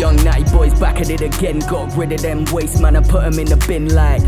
boys back at it again. Got rid of them waste man and put them in the bin like.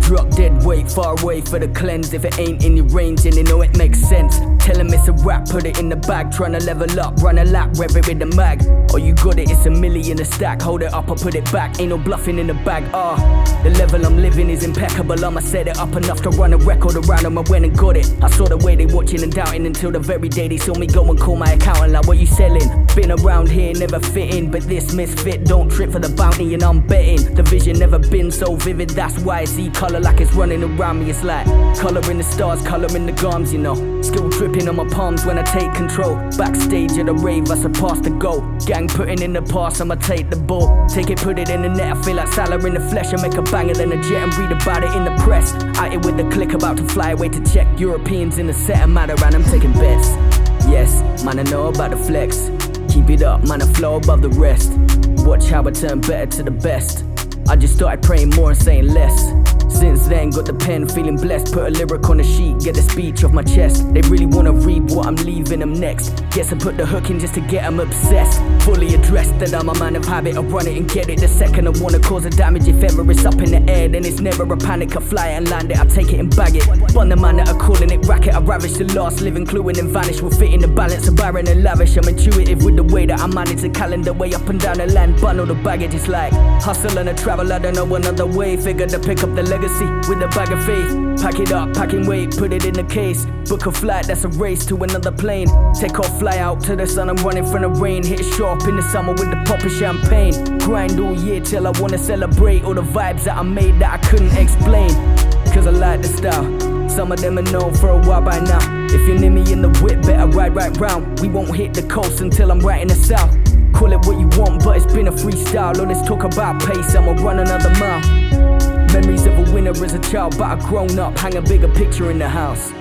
Drop dead weight, far away for the cleanse. If it ain't in your range, then you know it makes sense. Tell him it's a rap, put it in the bag. Tryna level up, run a lap, rev it with the mag. Oh, you got it, it's a million a stack. Hold it up, I put it back. Ain't no bluffing in the bag, ah. The level I'm living is impeccable. I'ma set it up enough to run a record around them. I went and got it. I saw the way they watching and doubting until the very day they saw me go and call my accountant like, what you selling? Been around here, never fitting, but this misfit don't trip for the bounty and I'm betting. The vision never been so vivid, that's why I see color like it's running around me. It's like color in the stars, color in the gums, you know. Still dripping on my palms when I take control. Backstage at a rave, I surpass the goal. Gang putting in the pass, I'ma take the ball. Take it, put it in the net. I feel like Salah in the flesh. I make a banger than a jet and read about it in the press. Out it with the click, about to fly away to check. Europeans in the set, I'm out around, I'm taking bets. Yes, man, I know about the flex. Keep it up, man, I flow above the rest. Watch how I turn better to the best. I just started praying more and saying less. Since then, got the pen, feeling blessed. Put a lyric on a sheet, get the speech off my chest. They really wanna read what I'm leaving them next. Guess I put the hook in just to get them obsessed. Fully addressed that I'm a man of habit. I run it and get it the second I wanna cause a damage. If ever it's up in the air, then it's never a panic. I fly it and land it, I take it and bag it. Bun the man that are calling it racket. I ravish the last living clue and then vanish. Will fit in the balance of barren and lavish. I'm intuitive with the way that I manage the calendar way up and down the land. Bundle the baggage, it's like hustle and a travel. I don't know another way. Figure to pick up the legacy with a bag of faith. Pack it up, packing weight, put it in the case. Book a flight, that's a race to another plane. Take off, fly out to the sun, I'm running from the rain. Hit shop in the summer with the pop of champagne. Grind all year till I wanna celebrate all the vibes that I made that I couldn't explain. Cause I like the style. Some of them are known for a while by now. If you're near me in the whip, better ride right round. We won't hit the coast until I'm right in the south. Call it what you want, but it's been a freestyle. All this talk about pace, I'ma run another mile. Memories of a winner as a child, but I've grown up, hang a bigger picture in the house.